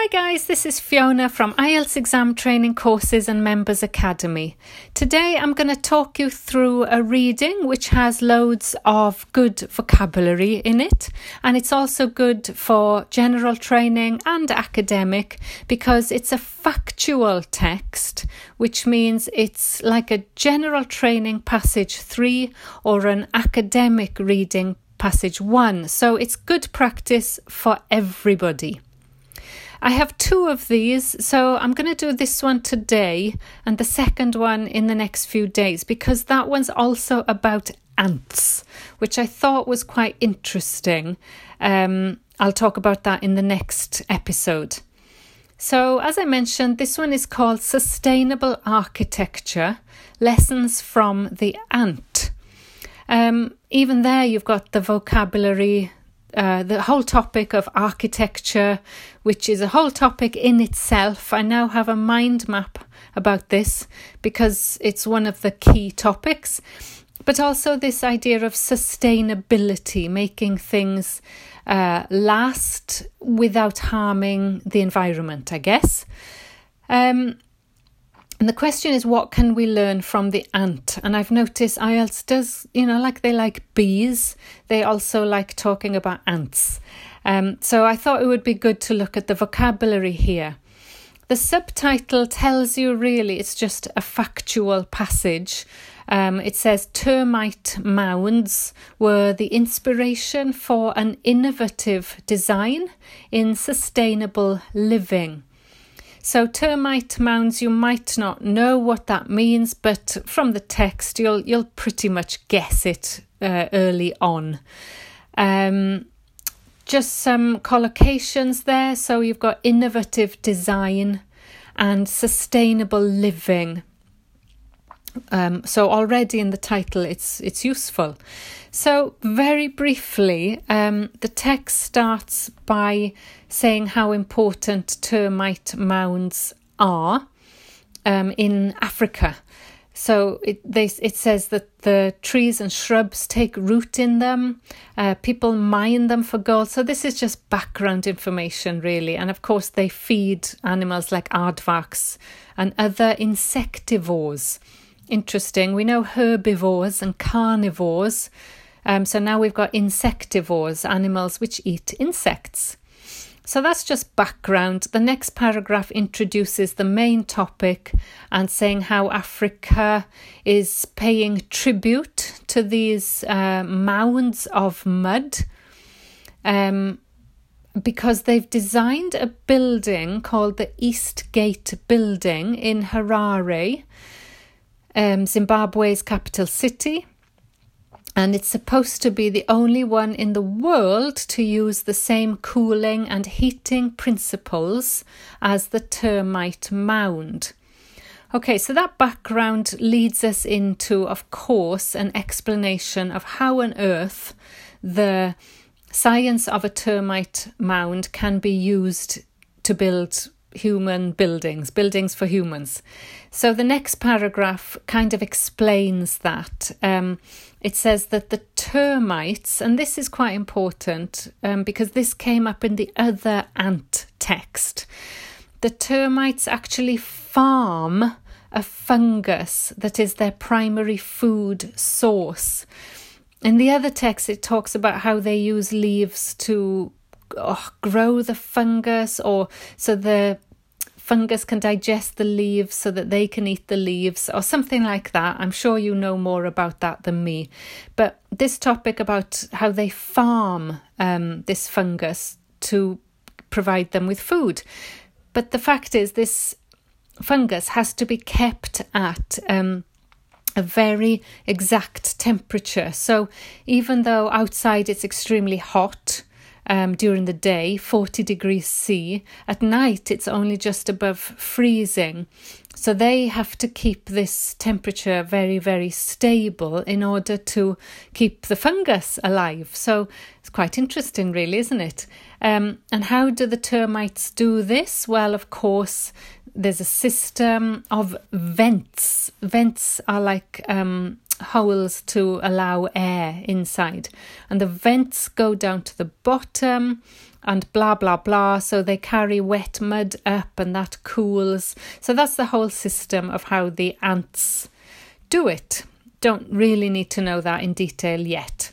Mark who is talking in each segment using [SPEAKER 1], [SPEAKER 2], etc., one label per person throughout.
[SPEAKER 1] Hi guys, this is Fiona from IELTS Exam Training Courses and Members Academy. Today I'm going to talk you through a reading which has loads of good vocabulary in it, and it's also good for general training and academic because it's a factual text, which means it's like a general training passage 3 or an academic reading passage 1. So it's good practice for everybody. I have two of these, so I'm going to do this one today and the second one in the next few days because that one's also about ants, which I thought was quite interesting. Um, I'll talk about that in the next episode. So, as I mentioned, this one is called Sustainable Architecture Lessons from the Ant. Um, even there, you've got the vocabulary uh, the whole topic of architecture, which is a whole topic in itself. I now have a mind map about this because it's one of the key topics. But also, this idea of sustainability, making things uh, last without harming the environment, I guess. Um, and the question is, what can we learn from the ant? And I've noticed IELTS does, you know, like they like bees, they also like talking about ants. Um, so I thought it would be good to look at the vocabulary here. The subtitle tells you really it's just a factual passage. Um, it says termite mounds were the inspiration for an innovative design in sustainable living. So, termite mounds, you might not know what that means, but from the text, you'll you'll pretty much guess it uh, early on. Um, just some collocations there. So you've got innovative design and sustainable living. Um, so already in the title, it's it's useful. So very briefly, um, the text starts by saying how important termite mounds are um, in Africa. So it they, it says that the trees and shrubs take root in them. Uh, people mine them for gold. So this is just background information, really. And of course, they feed animals like aardvarks and other insectivores. Interesting. We know herbivores and carnivores. Um, so now we've got insectivores, animals which eat insects. So that's just background. The next paragraph introduces the main topic and saying how Africa is paying tribute to these uh, mounds of mud. Um, because they've designed a building called the Eastgate Building in Harare, um, Zimbabwe's capital city. And it's supposed to be the only one in the world to use the same cooling and heating principles as the termite mound. Okay, so that background leads us into, of course, an explanation of how on earth the science of a termite mound can be used to build human buildings, buildings for humans. So the next paragraph kind of explains that. Um, it says that the termites, and this is quite important um, because this came up in the other ant text, the termites actually farm a fungus that is their primary food source. In the other text, it talks about how they use leaves to oh, grow the fungus or so the fungus can digest the leaves so that they can eat the leaves or something like that. I'm sure you know more about that than me. But this topic about how they farm um, this fungus to provide them with food. But the fact is, this fungus has to be kept at um, a very exact temperature. So even though outside it's extremely hot, um, during the day, 40 degrees C. At night, it's only just above freezing. So they have to keep this temperature very, very stable in order to keep the fungus alive. So it's quite interesting, really, isn't it? Um, and how do the termites do this? Well, of course, there's a system of vents. Vents are like um, holes to allow air inside. And the vents go down to the bottom and blah blah blah. So they carry wet mud up and that cools. So that's the whole system of how the ants do it. Don't really need to know that in detail yet.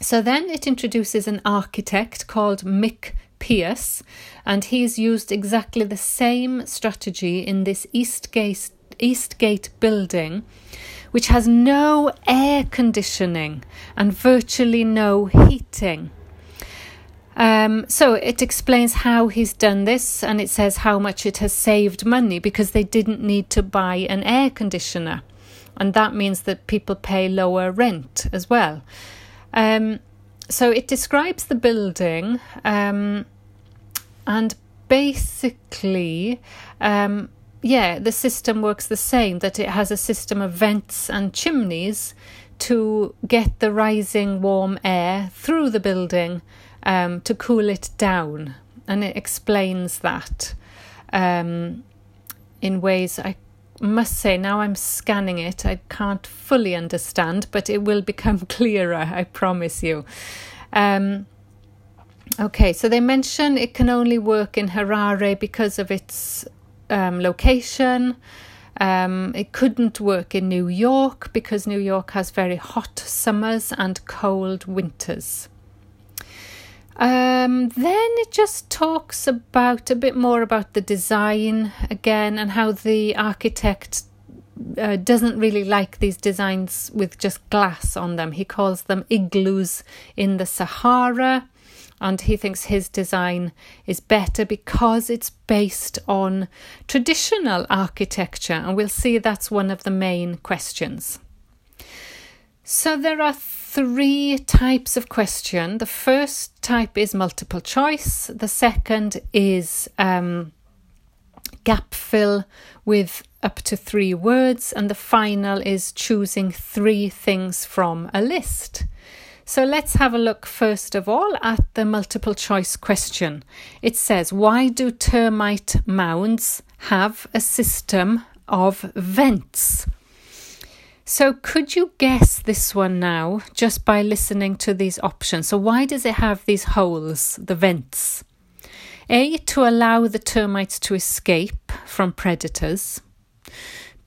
[SPEAKER 1] So then it introduces an architect called Mick Pearce, and he's used exactly the same strategy in this Eastgate, Eastgate building, which has no air conditioning and virtually no heating. Um, so it explains how he's done this and it says how much it has saved money because they didn't need to buy an air conditioner. And that means that people pay lower rent as well. Um, so it describes the building um, and basically, um, yeah, the system works the same that it has a system of vents and chimneys to get the rising warm air through the building um, to cool it down. And it explains that um, in ways I must say, now I'm scanning it, I can't fully understand, but it will become clearer, I promise you. Um, okay, so they mention it can only work in Harare because of its um, location. Um, it couldn't work in New York because New York has very hot summers and cold winters. Um, then it just talks about a bit more about the design again and how the architect uh, doesn't really like these designs with just glass on them. He calls them igloos in the Sahara, and he thinks his design is better because it's based on traditional architecture, and we'll see that's one of the main questions. So there are three types of question. The first type is multiple choice, the second is um, gap fill with up to three words, and the final is choosing three things from a list. So let's have a look first of all at the multiple choice question. It says, Why do termite mounds have a system of vents? So, could you guess this one now just by listening to these options? So, why does it have these holes, the vents? A, to allow the termites to escape from predators.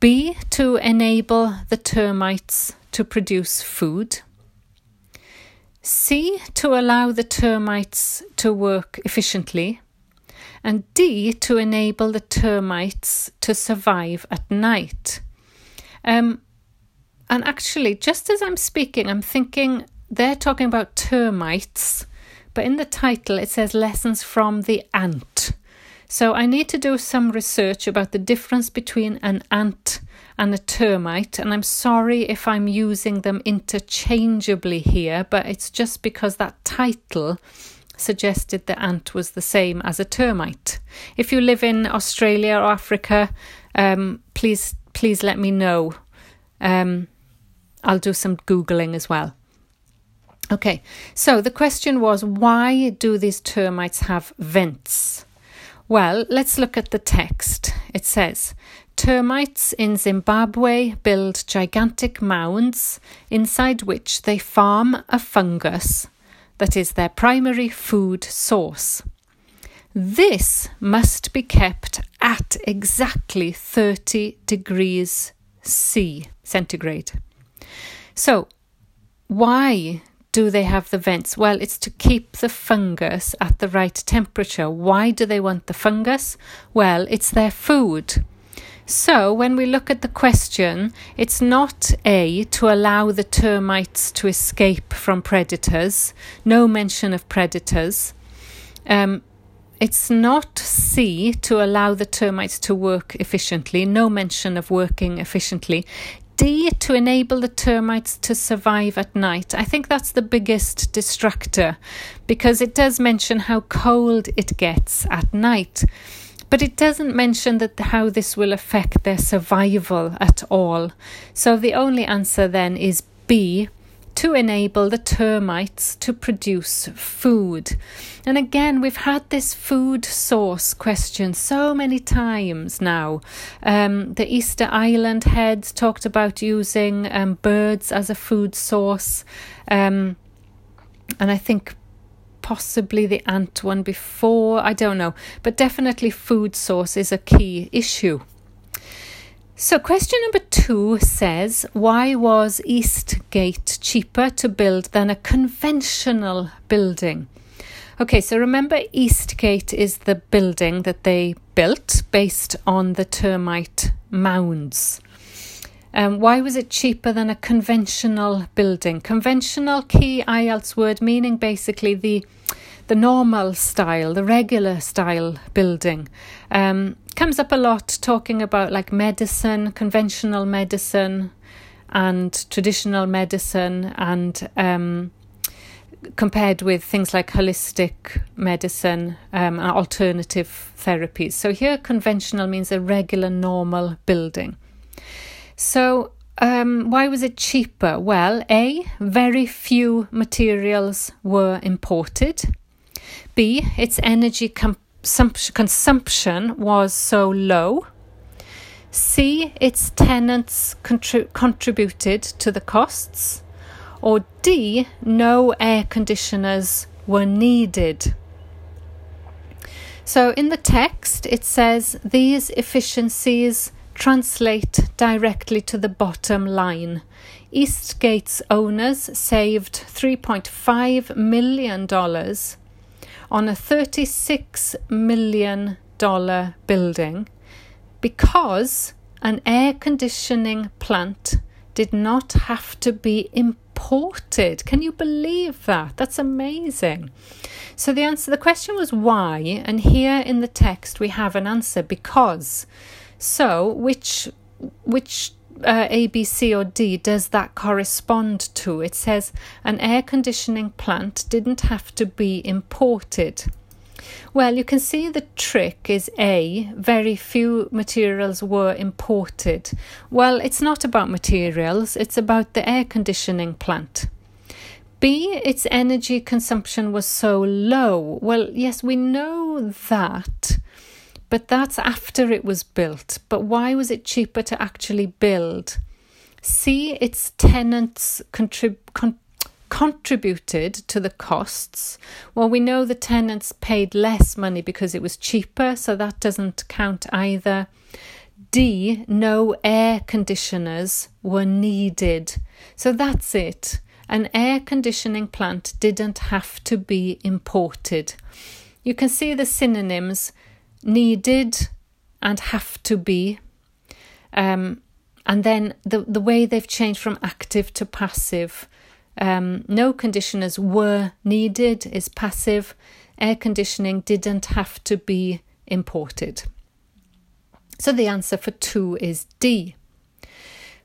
[SPEAKER 1] B, to enable the termites to produce food. C, to allow the termites to work efficiently. And D, to enable the termites to survive at night. Um, and actually, just as I'm speaking, I'm thinking they're talking about termites, but in the title it says lessons from the ant. So I need to do some research about the difference between an ant and a termite, and I'm sorry if I'm using them interchangeably here, but it's just because that title suggested the ant was the same as a termite. If you live in Australia or Africa, um, please please let me know. Um, I'll do some Googling as well. Okay, so the question was why do these termites have vents? Well, let's look at the text. It says Termites in Zimbabwe build gigantic mounds inside which they farm a fungus that is their primary food source. This must be kept at exactly 30 degrees C centigrade. So, why do they have the vents? Well, it's to keep the fungus at the right temperature. Why do they want the fungus? Well, it's their food. So, when we look at the question, it's not A, to allow the termites to escape from predators, no mention of predators. Um, it's not C, to allow the termites to work efficiently, no mention of working efficiently. D, to enable the termites to survive at night. I think that's the biggest distractor because it does mention how cold it gets at night. But it doesn't mention that how this will affect their survival at all. So the only answer then is B, to enable the termites to produce food. And again, we've had this food source question so many times now. Um, the Easter Island heads talked about using um, birds as a food source. Um, and I think possibly the ant one before, I don't know, but definitely food source is a key issue. So, question number two says, Why was Eastgate cheaper to build than a conventional building? Okay, so remember, Eastgate is the building that they built based on the termite mounds. Um, why was it cheaper than a conventional building? Conventional key IELTS word meaning basically the the normal style, the regular style building. Um, comes up a lot talking about like medicine, conventional medicine, and traditional medicine, and um, compared with things like holistic medicine um, and alternative therapies. So here, conventional means a regular, normal building. So um, why was it cheaper? Well, A, very few materials were imported. B, its energy consumption was so low. C, its tenants contrib- contributed to the costs. Or D, no air conditioners were needed. So in the text, it says these efficiencies translate directly to the bottom line. Eastgate's owners saved $3.5 million on a $36 million building because an air conditioning plant did not have to be imported. Can you believe that? That's amazing. So the answer the question was why and here in the text we have an answer because so, which which uh, A, B, C, or D does that correspond to? It says an air conditioning plant didn't have to be imported. Well, you can see the trick is A, very few materials were imported. Well, it's not about materials, it's about the air conditioning plant. B, its energy consumption was so low. Well, yes, we know that. But that's after it was built. But why was it cheaper to actually build? See, its tenants contrib- con- contributed to the costs. Well, we know the tenants paid less money because it was cheaper, so that doesn't count either. D, no air conditioners were needed. So that's it. An air conditioning plant didn't have to be imported. You can see the synonyms needed and have to be. Um, and then the, the way they've changed from active to passive. Um, no conditioners were needed is passive. Air conditioning didn't have to be imported. So the answer for two is D.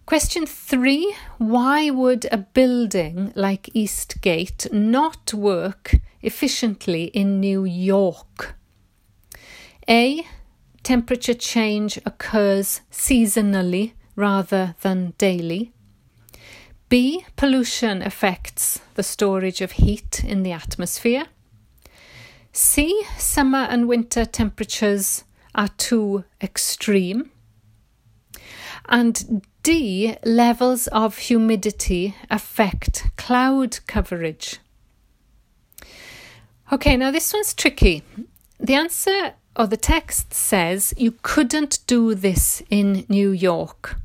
[SPEAKER 1] Question three Why would a building like Eastgate not work efficiently in New York? A. Temperature change occurs seasonally rather than daily. B. Pollution affects the storage of heat in the atmosphere. C. Summer and winter temperatures are too extreme. And D. Levels of humidity affect cloud coverage. Okay, now this one's tricky. The answer or the text says you couldn't do this in New York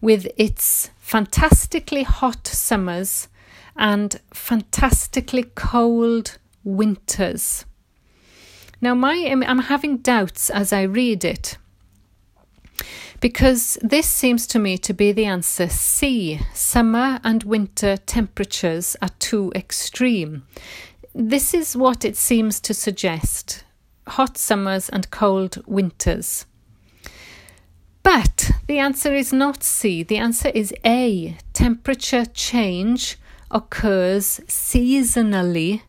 [SPEAKER 1] with its fantastically hot summers and fantastically cold winters. Now, my I'm having doubts as I read it because this seems to me to be the answer C. Summer and winter temperatures are too extreme. This is what it seems to suggest hot summers and cold winters. But the answer is not C. The answer is A. Temperature change occurs seasonally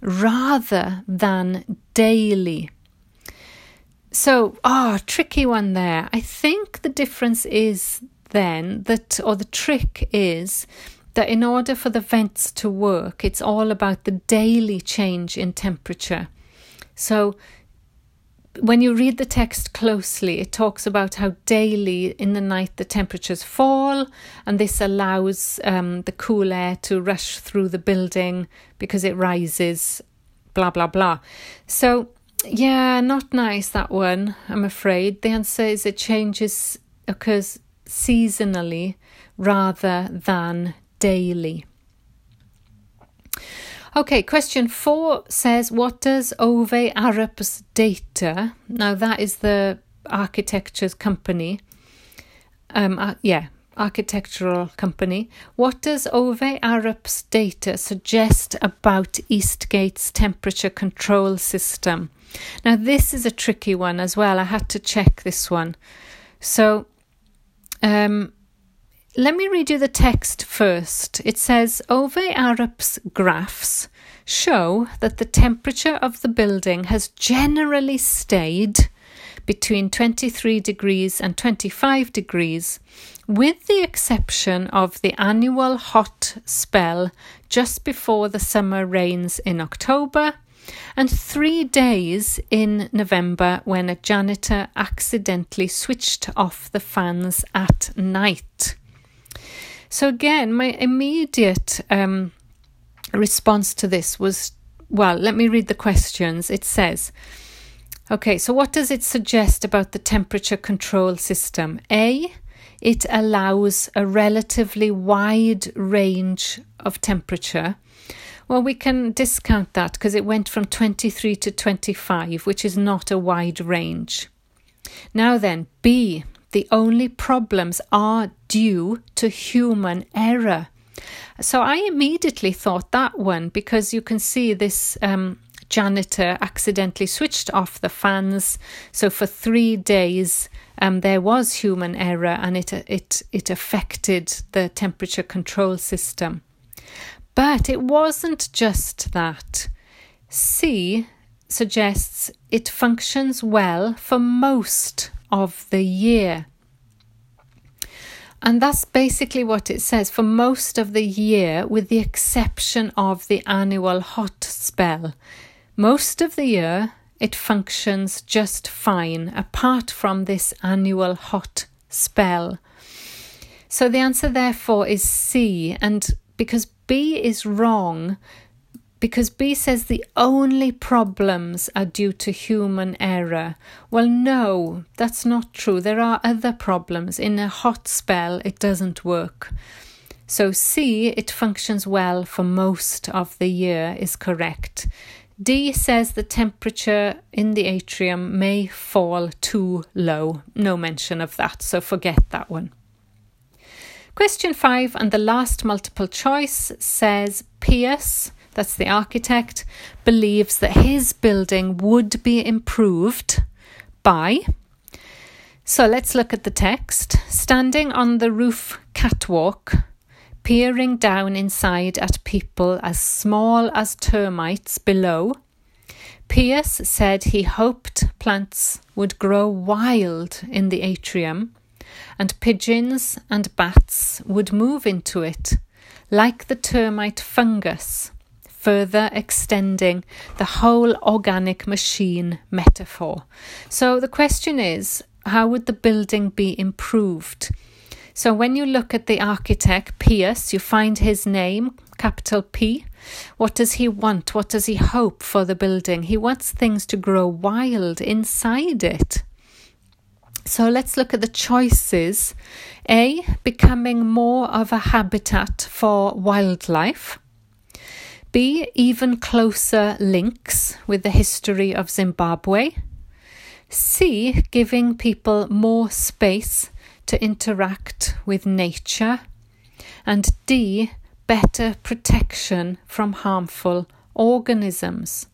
[SPEAKER 1] rather than daily. So, ah, oh, tricky one there. I think the difference is then that, or the trick is that in order for the vents to work, it's all about the daily change in temperature. So, when you read the text closely, it talks about how daily in the night the temperatures fall, and this allows um, the cool air to rush through the building because it rises blah, blah, blah. So, yeah, not nice that one, I'm afraid. The answer is it changes, occurs seasonally rather than daily. Okay, question four says, What does Ove Arup's data? Now, that is the architecture's company. Um, uh, yeah, architectural company. What does Ove Arup's data suggest about Eastgate's temperature control system? Now, this is a tricky one as well. I had to check this one. So, um, let me read you the text first. It says Ove Arup's graphs show that the temperature of the building has generally stayed between 23 degrees and 25 degrees, with the exception of the annual hot spell just before the summer rains in October and three days in November when a janitor accidentally switched off the fans at night. So again, my immediate um, response to this was well, let me read the questions. It says, okay, so what does it suggest about the temperature control system? A, it allows a relatively wide range of temperature. Well, we can discount that because it went from 23 to 25, which is not a wide range. Now then, B, the only problems are due to human error. So I immediately thought that one because you can see this um, janitor accidentally switched off the fans. So for three days, um, there was human error and it, it, it affected the temperature control system. But it wasn't just that. C suggests it functions well for most of the year. And that's basically what it says for most of the year, with the exception of the annual hot spell. Most of the year, it functions just fine, apart from this annual hot spell. So the answer, therefore, is C. And because B is wrong, because B says the only problems are due to human error. Well, no, that's not true. There are other problems. In a hot spell, it doesn't work. So C, it functions well for most of the year, is correct. D says the temperature in the atrium may fall too low. No mention of that, so forget that one. Question five and the last multiple choice says Pearce that's the architect, believes that his building would be improved by. So let's look at the text. Standing on the roof catwalk, peering down inside at people as small as termites below, Pearce said he hoped plants would grow wild in the atrium and pigeons and bats would move into it, like the termite fungus further extending the whole organic machine metaphor. So the question is how would the building be improved? So when you look at the architect, Pearce, you find his name, capital P. What does he want? What does he hope for the building? He wants things to grow wild inside it. So let's look at the choices. A, becoming more of a habitat for wildlife. B. Even closer links with the history of Zimbabwe. C. Giving people more space to interact with nature. And D. Better protection from harmful organisms.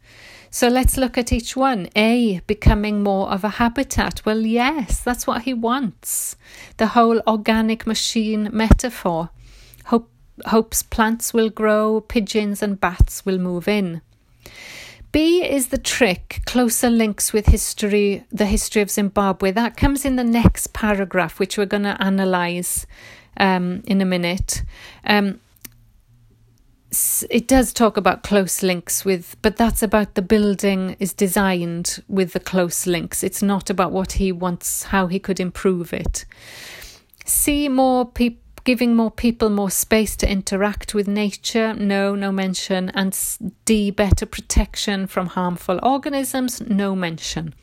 [SPEAKER 1] So let's look at each one. A, becoming more of a habitat. Well, yes, that's what he wants. The whole organic machine metaphor. Hope hopes plants will grow, pigeons and bats will move in. B is the trick, closer links with history, the history of Zimbabwe. That comes in the next paragraph, which we're going to analyse um, in a minute. Um, it does talk about close links with, but that's about the building is designed with the close links. It's not about what he wants, how he could improve it. See more people giving more people more space to interact with nature, no, no mention. And D, better protection from harmful organisms, no mention.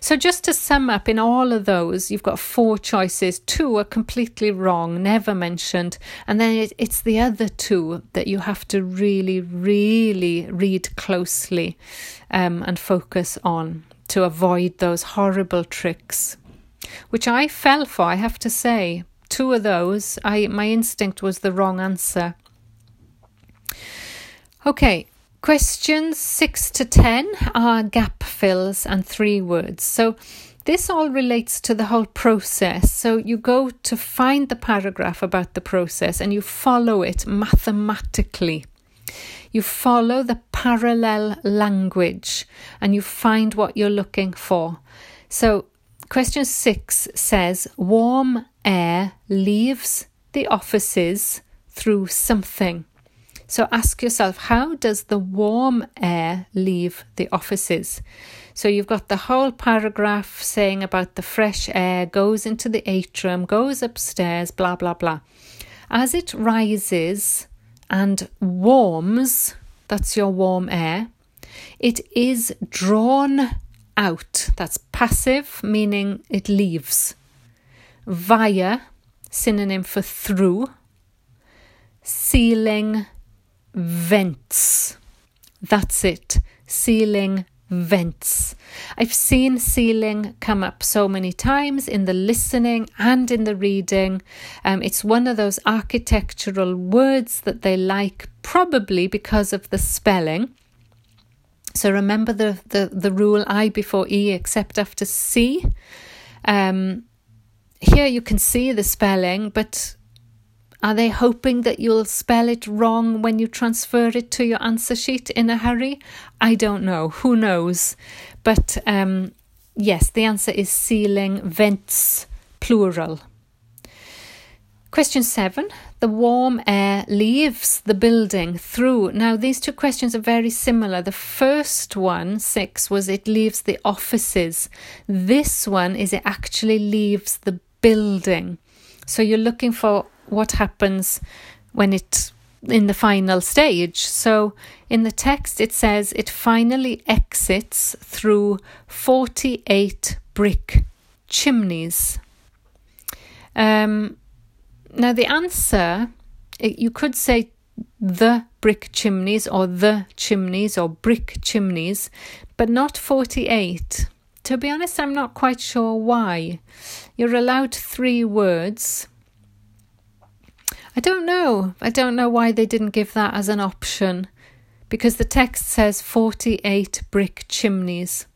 [SPEAKER 1] So, just to sum up, in all of those, you've got four choices. Two are completely wrong, never mentioned. And then it, it's the other two that you have to really, really read closely um, and focus on to avoid those horrible tricks, which I fell for, I have to say. Two of those, I my instinct was the wrong answer. Okay, questions 6 to 10 are gap fills and three words. So this all relates to the whole process. So you go to find the paragraph about the process and you follow it mathematically. You follow the parallel language and you find what you're looking for. So question six says warm air leaves the offices through something. So ask yourself, how does the warm air leave the offices? So you've got the whole paragraph saying about the fresh air goes into the atrium, goes upstairs, blah, blah, blah. As it rises and warms, that's your warm air, it is drawn out. That's passive, meaning it leaves. Via, synonym for through. Ceiling, vents. That's it. Ceiling vents. I've seen ceiling come up so many times in the listening and in the reading. Um, it's one of those architectural words that they like, probably because of the spelling. So remember the, the, the rule I before E except after C. Um, here you can see the spelling, but are they hoping that you'll spell it wrong when you transfer it to your answer sheet in a hurry? I don't know. Who knows? But um, yes, the answer is ceiling vents, plural. Question seven The warm air leaves the building through. Now, these two questions are very similar. The first one, six, was it leaves the offices. This one is it actually leaves the building. So you're looking for what happens when it in the final stage. So in the text it says it finally exits through 48 brick chimneys. Um, now the answer you could say the brick chimneys or the chimneys or brick chimneys, but not 48. To be honest, I'm not quite sure why. You're allowed three words I don't know. I don't know why they didn't give that as an option because the text says 48 brick chimneys.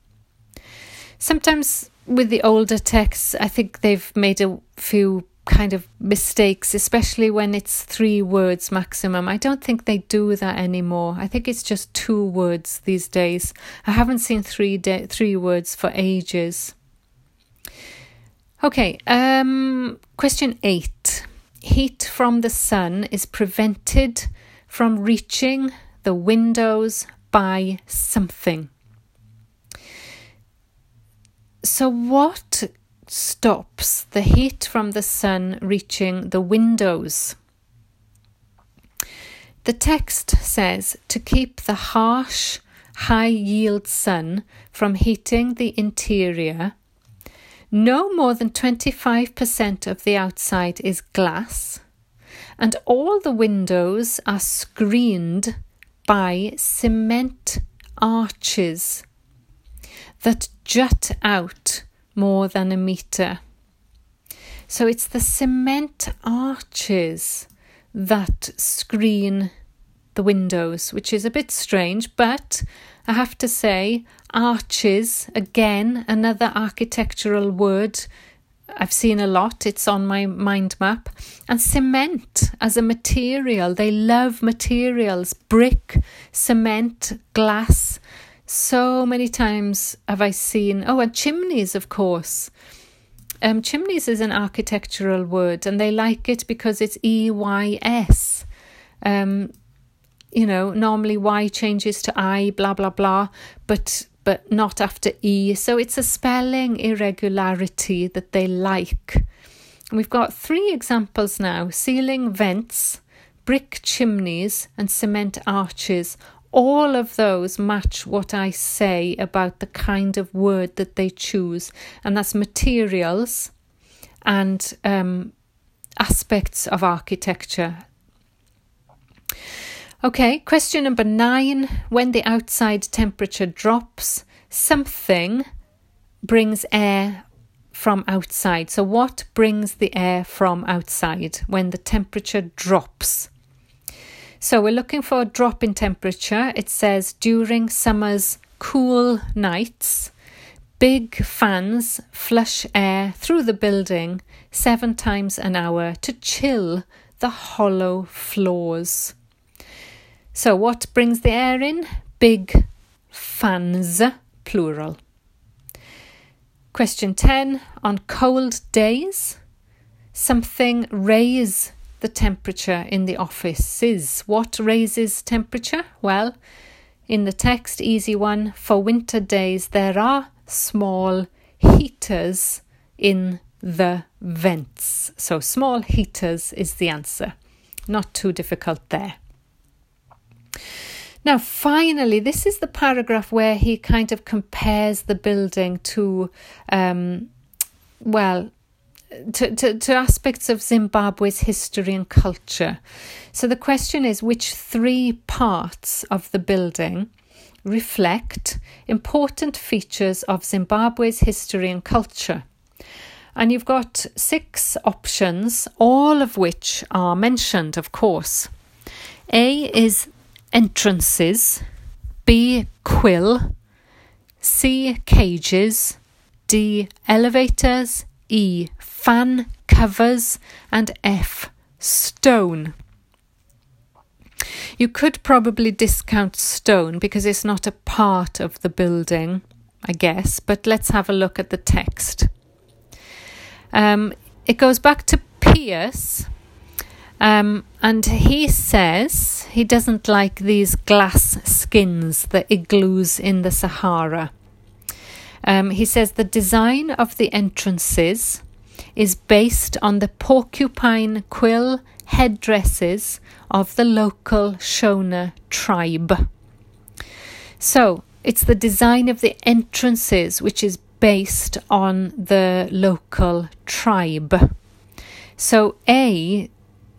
[SPEAKER 1] Sometimes with the older texts, I think they've made a few kind of mistakes, especially when it's three words maximum. I don't think they do that anymore. I think it's just two words these days. I haven't seen three de- three words for ages. Okay, um, question eight heat from the sun is prevented from reaching the windows by something. So, what stops the heat from the sun reaching the windows? The text says to keep the harsh, high yield sun from heating the interior no more than 25% of the outside is glass, and all the windows are screened by cement arches that jut out more than a metre. So it's the cement arches that screen the windows, which is a bit strange, but I have to say, arches, again, another architectural word I've seen a lot, it's on my mind map. And cement as a material, they love materials brick, cement, glass. So many times have I seen, oh, and chimneys, of course. Um, chimneys is an architectural word, and they like it because it's E Y S. Um, you know, normally Y changes to I, blah, blah, blah, but but not after E. So it's a spelling irregularity that they like. We've got three examples now ceiling vents, brick chimneys, and cement arches. All of those match what I say about the kind of word that they choose, and that's materials and um, aspects of architecture. Okay, question number nine. When the outside temperature drops, something brings air from outside. So, what brings the air from outside when the temperature drops? So, we're looking for a drop in temperature. It says during summer's cool nights, big fans flush air through the building seven times an hour to chill the hollow floors. So, what brings the air in? Big fans, plural. Question 10 On cold days, something raise the temperature in the offices. What raises temperature? Well, in the text, easy one, for winter days, there are small heaters in the vents. So, small heaters is the answer. Not too difficult there. Now, finally, this is the paragraph where he kind of compares the building to, um, well, to, to, to aspects of Zimbabwe's history and culture. So the question is which three parts of the building reflect important features of Zimbabwe's history and culture? And you've got six options, all of which are mentioned, of course. A is entrances, B quill, C cages, D elevators, E fan covers, and F stone. You could probably discount stone because it's not a part of the building, I guess, but let's have a look at the text. Um, it goes back to Pearce um, and he says he doesn't like these glass skins, the igloos in the Sahara. Um, he says the design of the entrances is based on the porcupine quill headdresses of the local Shona tribe. So it's the design of the entrances which is based on the local tribe. So A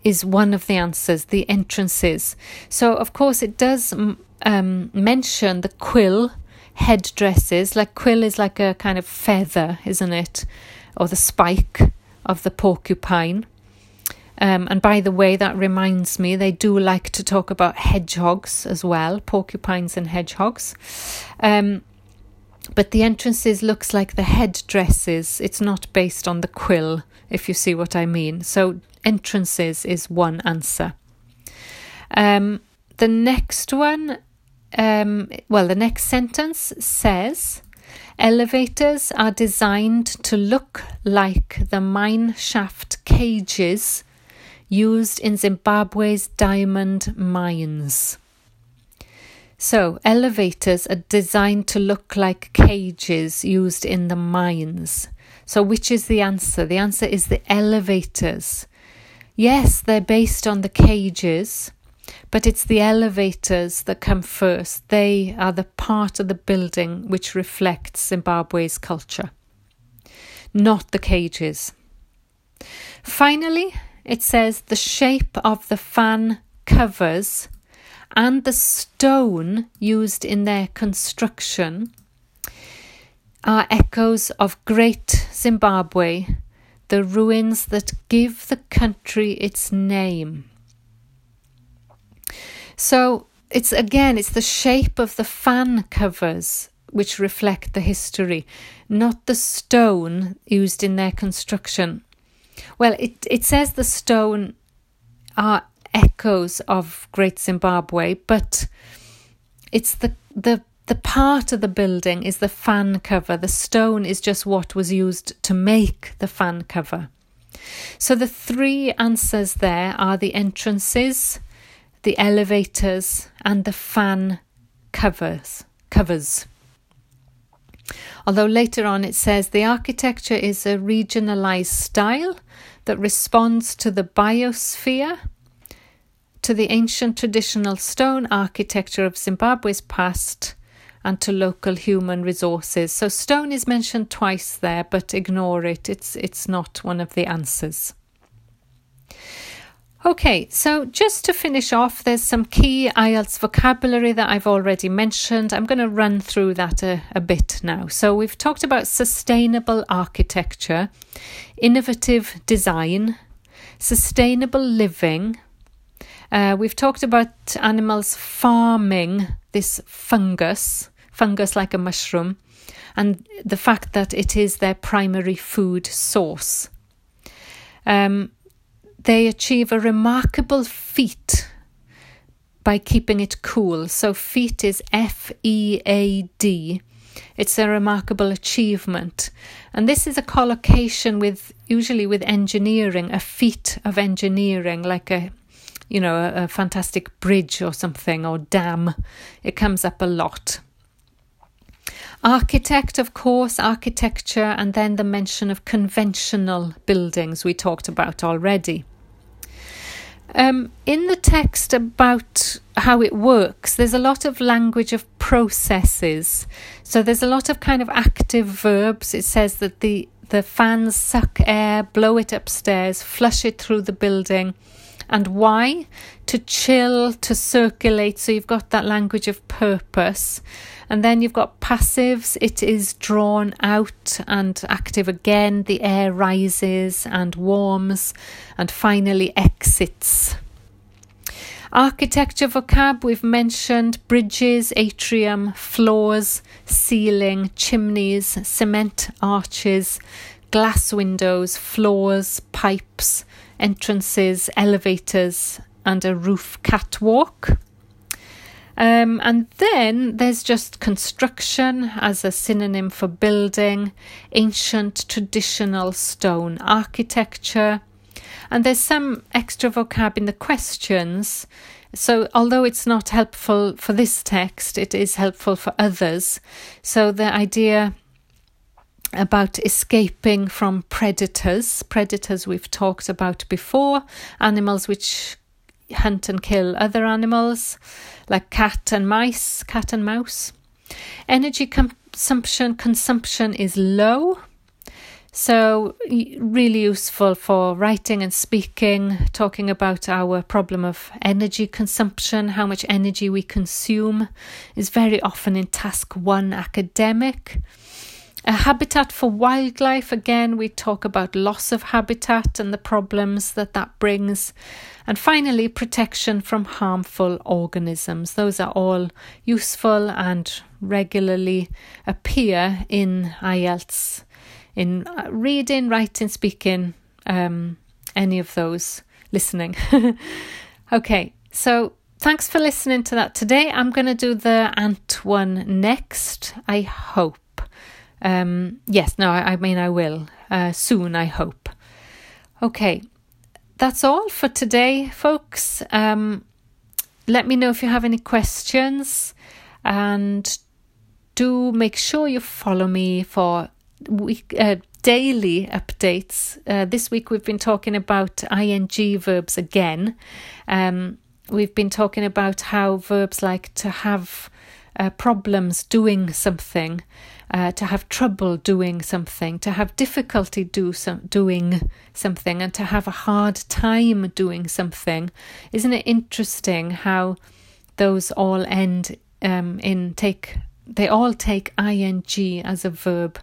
[SPEAKER 1] is one of the answers, the entrances. So, of course, it does um, mention the quill headdresses. Like, quill is like a kind of feather, isn't it? Or the spike of the porcupine. Um, and by the way, that reminds me, they do like to talk about hedgehogs as well, porcupines and hedgehogs. Um, but the entrances looks like the headdresses. It's not based on the quill, if you see what I mean. So entrances is one answer. Um, the next one, um, well, the next sentence says elevators are designed to look like the mine shaft cages used in Zimbabwe's diamond mines. So, elevators are designed to look like cages used in the mines. So, which is the answer? The answer is the elevators. Yes, they're based on the cages, but it's the elevators that come first. They are the part of the building which reflects Zimbabwe's culture, not the cages. Finally, it says the shape of the fan covers and the stone used in their construction are echoes of great Zimbabwe the ruins that give the country its name. So it's again, it's the shape of the fan covers which reflect the history, not the stone used in their construction. Well, it, it says the stone are echoes of Great Zimbabwe, but it's the the the part of the building is the fan cover. The stone is just what was used to make the fan cover. So the three answers there are the entrances, the elevators, and the fan covers. Covers. Although later on it says the architecture is a regionalized style that responds to the biosphere, to the ancient traditional stone architecture of Zimbabwe's past, and to local human resources. So stone is mentioned twice there, but ignore it. It's it's not one of the answers. Okay, so just to finish off, there's some key IELTS vocabulary that I've already mentioned. I'm going to run through that a, a bit now. So, we've talked about sustainable architecture, innovative design, sustainable living. Uh, we've talked about animals farming this fungus, fungus like a mushroom, and the fact that it is their primary food source. Um, they achieve a remarkable feat by keeping it cool. So, feat is F E A D. It's a remarkable achievement. And this is a collocation with, usually with engineering, a feat of engineering, like a, you know, a, a fantastic bridge or something, or dam. It comes up a lot. Architect, of course, architecture, and then the mention of conventional buildings we talked about already. Um, in the text about how it works, there's a lot of language of processes. So there's a lot of kind of active verbs. It says that the, the fans suck air, blow it upstairs, flush it through the building. And why? To chill, to circulate. So you've got that language of purpose. And then you've got passives, it is drawn out and active again. The air rises and warms and finally exits. Architecture vocab we've mentioned bridges, atrium, floors, ceiling, chimneys, cement arches, glass windows, floors, pipes, entrances, elevators, and a roof catwalk. Um, and then there's just construction as a synonym for building, ancient traditional stone architecture. And there's some extra vocab in the questions. So, although it's not helpful for this text, it is helpful for others. So, the idea about escaping from predators. Predators we've talked about before, animals which hunt and kill other animals like cat and mice, cat and mouse. Energy consumption consumption is low. So, really useful for writing and speaking, talking about our problem of energy consumption, how much energy we consume, is very often in task one academic. A habitat for wildlife, again, we talk about loss of habitat and the problems that that brings. And finally, protection from harmful organisms. Those are all useful and regularly appear in IELTS, in uh, reading, writing, speaking, um, any of those, listening. okay, so thanks for listening to that today. I'm going to do the ant one next, I hope. Um, yes, no, I, I, mean, I will uh, soon, I hope. Okay, that's all for today, folks. Um, let me know if you have any questions and do make sure you follow me for week, uh, daily updates. Uh, this week we've been talking about ing verbs again. Um, we've been talking about how verbs like to have uh, problems doing something uh, to have trouble doing something, to have difficulty do some, doing something, and to have a hard time doing something. Isn't it interesting how those all end um, in take? They all take ing as a verb.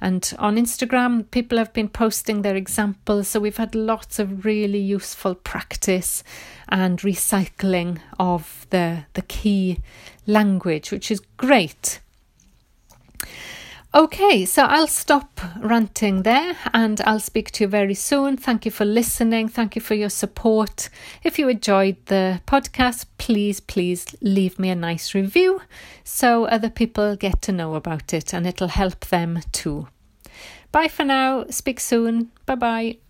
[SPEAKER 1] And on Instagram, people have been posting their examples. So we've had lots of really useful practice and recycling of the, the key language, which is great. Okay, so I'll stop ranting there and I'll speak to you very soon. Thank you for listening. Thank you for your support. If you enjoyed the podcast, please, please leave me a nice review so other people get to know about it and it'll help them too. Bye for now. Speak soon. Bye bye.